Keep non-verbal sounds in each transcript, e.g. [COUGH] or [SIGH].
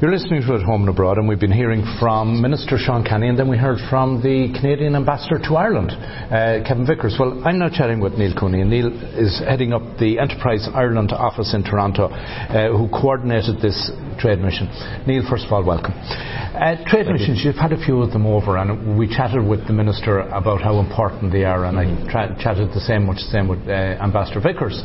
You're listening to At Home and Abroad, and we've been hearing from Minister Sean Kenny, and then we heard from the Canadian Ambassador to Ireland, uh, Kevin Vickers. Well, I'm now chatting with Neil Cooney, and Neil is heading up the Enterprise Ireland office in Toronto, uh, who coordinated this trade mission. Neil, first of all, welcome. Uh, trade Thank missions, you. you've had a few of them over, and we chatted with the Minister about how important they are, and I tra- chatted the same much the same with uh, Ambassador Vickers.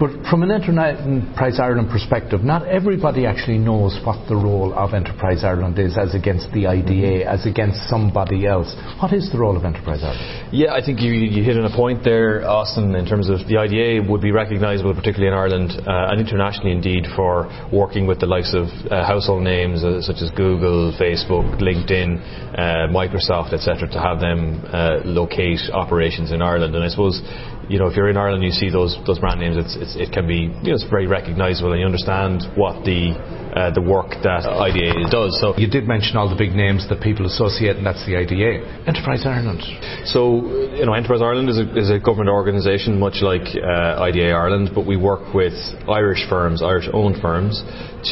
But from an Enterprise Ireland perspective, not everybody actually knows what the role of Enterprise Ireland is as against the IDA, as against somebody else. What is the role of Enterprise Ireland? Yeah, I think you, you hit on a point there, Austin, in terms of the IDA would be recognisable, particularly in Ireland uh, and internationally indeed, for working with the likes of uh, household names uh, such as Google, Facebook, LinkedIn, uh, Microsoft, etc., to have them uh, locate operations in Ireland. And I suppose you know, if you're in Ireland, you see those those brand names. It's, it's it can be you know it's very recognisable, and you understand what the uh, the work that IDA does. So you did mention all the big names that people associate, and that's the IDA. Enterprise Ireland. So you know, Enterprise Ireland is a, is a government organisation, much like uh, IDA Ireland, but we work with Irish firms, Irish-owned firms,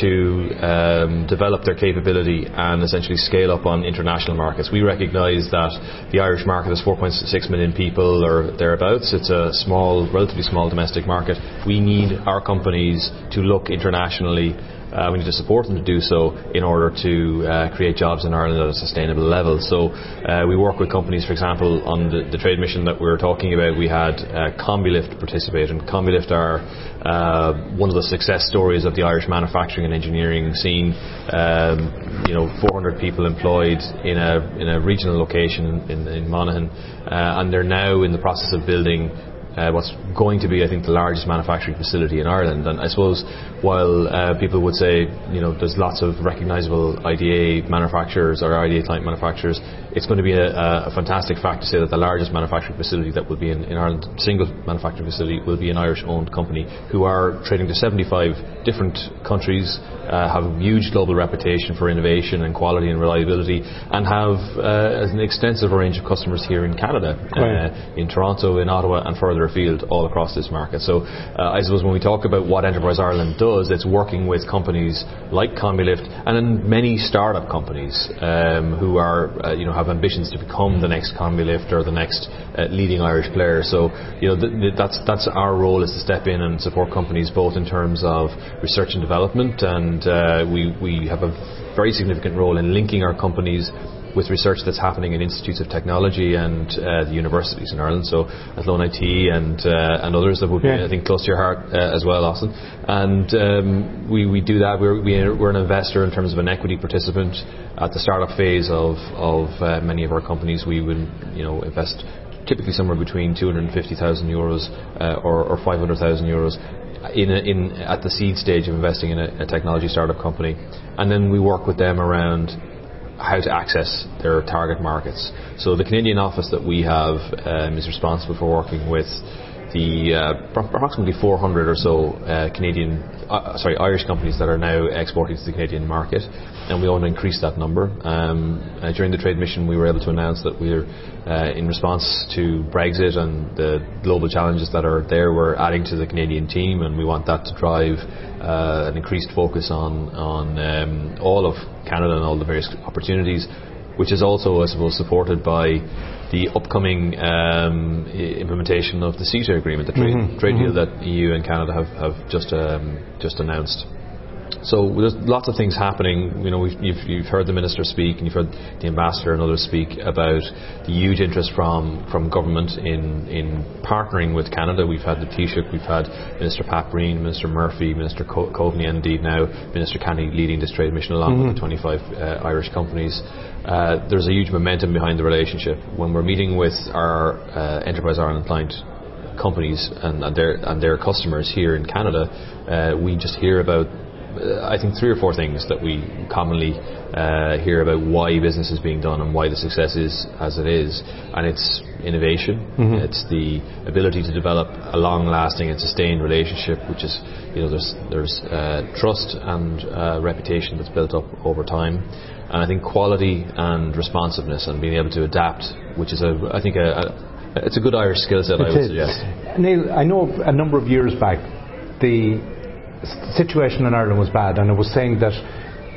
to um, develop their capability and essentially scale up on international markets. We recognise that the Irish market is 4.6 million people or thereabouts. It's a small, relatively small domestic market. We need our companies to look internationally uh, we need to support them to do so in order to uh, create jobs in Ireland at a sustainable level. So uh, we work with companies, for example, on the, the, trade mission that we were talking about. We had uh, Combilift participate, and Combilift are uh, one of the success stories of the Irish manufacturing and engineering scene. Um, you know, 400 people employed in a in a regional location in, in Monaghan, uh, and they're now in the process of building uh, what's going to be, I think, the largest manufacturing facility in Ireland. And I suppose while uh, people would say, you know, there's lots of recognisable IDA manufacturers or IDA client manufacturers, it's going to be a, a, fantastic fact to say that the largest manufacturing facility that will be in, in Ireland, single manufacturing facility, will be an Irish-owned company who are trading to 75 different countries, uh, have a huge global reputation for innovation and quality and reliability, and have uh, an extensive range of customers here in Canada, right. Uh, in Toronto, in Ottawa, and further afield all across this market. So uh, I suppose when we talk about what Enterprise Ireland does, it's working with companies like Combilift and many startup companies um, who are, uh, you know, have ambitions to become the next Combilift or the next uh, leading Irish player. So you know th- th- that's that's our role is to step in and support companies both in terms of research and development, and uh, we we have a very significant role in linking our companies with research that's happening in institutes of technology and uh, the universities in Ireland, so Athlone IT and uh, and others that would be, yeah. I think, close to your heart uh, as well, Austin. And um, we, we do that. We're, we're an investor in terms of an equity participant at the startup phase of of uh, many of our companies. We would you know invest typically somewhere between 250,000 euros uh, or, or 500,000 euros in, a, in at the seed stage of investing in a, a, technology startup company, and then we work with them around how to access their target markets. So the Canadian office that we have um, is responsible for working with the uh, approximately 400 or so uh, Canadian, uh, sorry, Irish companies that are now exporting to the Canadian market, and we want to increase that number. Um, during the trade mission, we were able to announce that we're, in response to Brexit and the global challenges that are there, we're adding to the Canadian team, and we want that to drive an increased focus on on um, all of Canada and all the various opportunities which is also, I suppose, supported by the upcoming um, implementation of the CETA agreement, the trade, mm-hmm. trade mm-hmm. deal that EU and Canada have, have just um, just announced. So there's lots of things happening. You know, you've, you've, heard the minister speak, and you've heard the ambassador and others speak about the huge interest from, from government in, in partnering with Canada. We've had the Taoiseach, we've had Minister Pat Breen, Minister Murphy, Minister Co- Coveney, and indeed now Minister Canney leading this trade mission along mm-hmm. with the 25 uh, Irish companies. Uh, there's a huge momentum behind the relationship. When we're meeting with our uh, Enterprise Ireland client companies and, and, their and their customers here in Canada, uh, we just hear about I think three or four things that we commonly uh, hear about why business is being done and why the success is as it is, and it's innovation. Mm-hmm. It's the ability to develop a long-lasting and sustained relationship, which is you know there's there's uh, trust and uh, reputation that's built up over time, and I think quality and responsiveness and being able to adapt, which is a I think a, a it's a good Irish skill set. I would suggest. Neil, I know a number of years back the situation in Ireland was bad, and it was saying that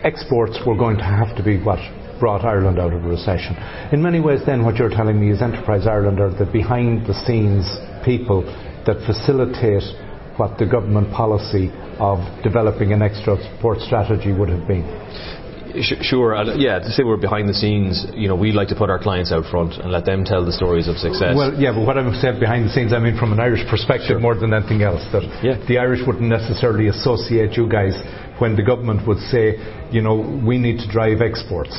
exports were going to have to be what brought Ireland out of the recession. In many ways, then, what you're telling me is Enterprise Ireland are the behind the scenes people that facilitate what the government policy of developing an export strategy would have been. Sure, yeah. To say we're behind the scenes, you know, we like to put our clients out front and let them tell the stories of success. Well, yeah, but what I'm saying behind the scenes, I mean from an Irish perspective sure. more than anything else. That yeah. the Irish wouldn't necessarily associate you guys when the government would say, you know, we need to drive exports.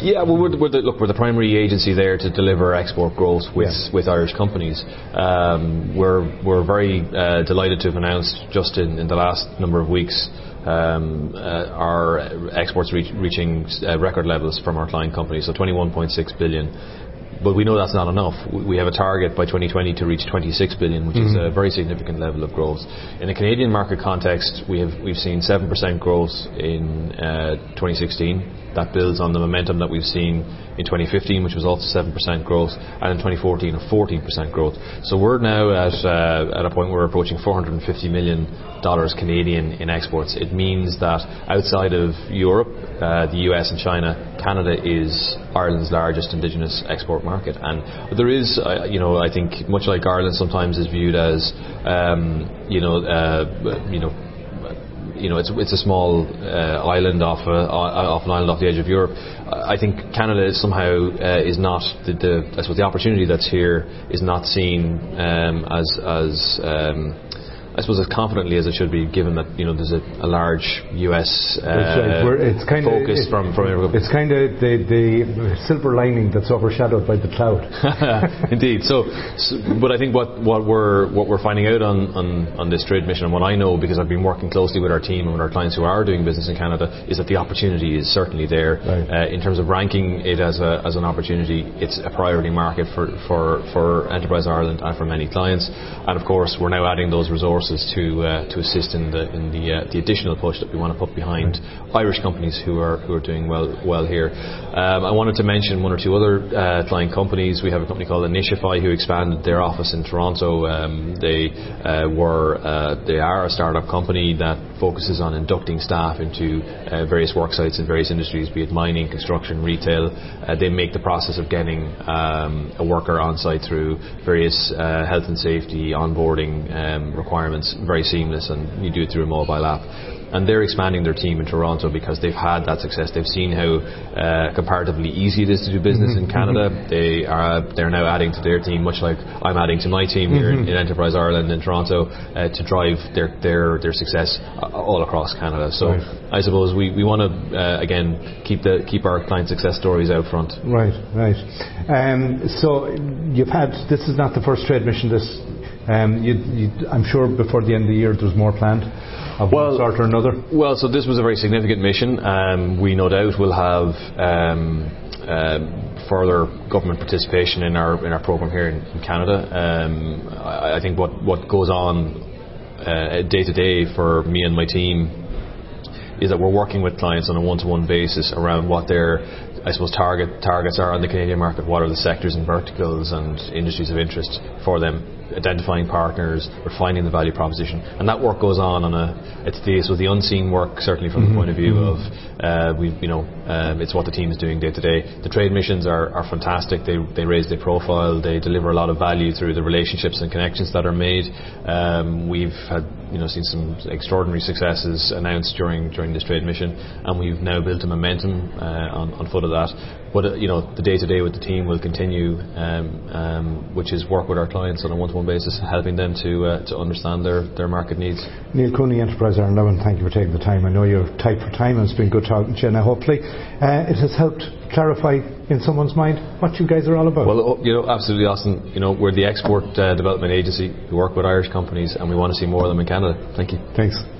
yeah, well, we're, we're the, look, we're the primary agency there to deliver export growth with, yeah. with Irish companies. Um, we're, we're very uh, delighted to have announced just in, in the last number of weeks our exports reach, reaching uh, record levels from our client companies, so 21.6 billion. But we know that's not enough. We have a target by 2020 to reach 26 billion, which mm-hmm. is a very significant level of growth. In the Canadian market context, we have we've seen 7% growth in uh, 2016 that builds on the momentum that we've seen in 2015, which was also 7% growth, and in 2014, a 14% growth. So we're now at, uh, at a point where we're approaching 450 million dollars Canadian in exports. It means that outside of Europe, uh, the US and China, Canada is Ireland's largest indigenous export market. And there is, uh, you know, I think much like Ireland sometimes is viewed as, um, you know, uh, you know, you know, it's it's a small uh, island off a, off an island off the edge of Europe. I think Canada somehow uh, is not the, the I suppose the opportunity that's here is not seen um, as as um, I suppose as confidently as it should be, given that you know there's a, a large US uh, it's, kind focus from from everyone. It's kind of the, the silver lining that's overshadowed by the cloud. [LAUGHS] Indeed. So, so, but I think what, what we're what we're finding out on, on, on this trade mission, and what I know because I've been working closely with our team and with our clients who are doing business in Canada, is that the opportunity is certainly there. Right. Uh, in terms of ranking it as a as an opportunity, it's a priority market for for for Enterprise Ireland and for many clients. And of course, we're now adding those resources resources to uh, to assist in the in the uh, the additional push that we want to put behind Irish companies who are who are doing well well here. Um, I wanted to mention one or two other uh, client companies. We have a company called Initiafy who expanded their office in Toronto. Um, they uh, were uh, they are a startup company that focuses on inducting staff into uh, various work sites in various industries, be it mining, construction, retail. they make the process of getting um, a worker on site through various health and safety onboarding um, requirements very seamless, and you do it through a mobile app and they're expanding their team in Toronto because they've had that success. They've seen how uh, comparatively easy it is to do business mm-hmm. in Canada. Mm-hmm. They are they're now adding to their team, much like I'm adding to my team here mm-hmm. in, in, Enterprise Ireland in Toronto uh, to drive their their their success all across Canada. So right. I suppose we, we want to uh, again keep the keep our client success stories out front. Right, right. Um, so you've had this is not the first trade mission. This I'm sure before the end of the year there's more planned of well, one sort or another? Well, so this was a very significant mission. Um, we no doubt will have um, uh, further government participation in our in our program here in, in Canada. Um, I, I, think what what goes on uh, day to day for me and my team is that we're working with clients on a one-to-one basis around what their I suppose target targets are on the Canadian market. What are the sectors and verticals and industries of interest for them? identifying partners, refining the value proposition, and that work goes on on a it's the so the unseen work certainly from mm-hmm. the point of view mm-hmm. of uh, we you know um, it's what the team is doing day to day. The trade missions are, are fantastic. They they raise their profile. They deliver a lot of value through the relationships and connections that are made. Um, we've had you know seen some extraordinary successes announced during during this trade mission, and we've now built a momentum uh, on, on foot of that. But uh, you know, the day to day with the team will continue, um, um, which is work with our clients on a one-to-one basis, helping them to uh, to understand their, their market needs. Neil Cooney, Enterprise Ireland, thank you for taking the time. I know you're tight for time, and it's been good talking to you. And hopefully, uh, it has helped clarify in someone's mind what you guys are all about. Well, you know, absolutely, Austin. You know, we're the export uh, development agency. We work with Irish companies, and we want to see more of them in Canada. Thank you. Thanks.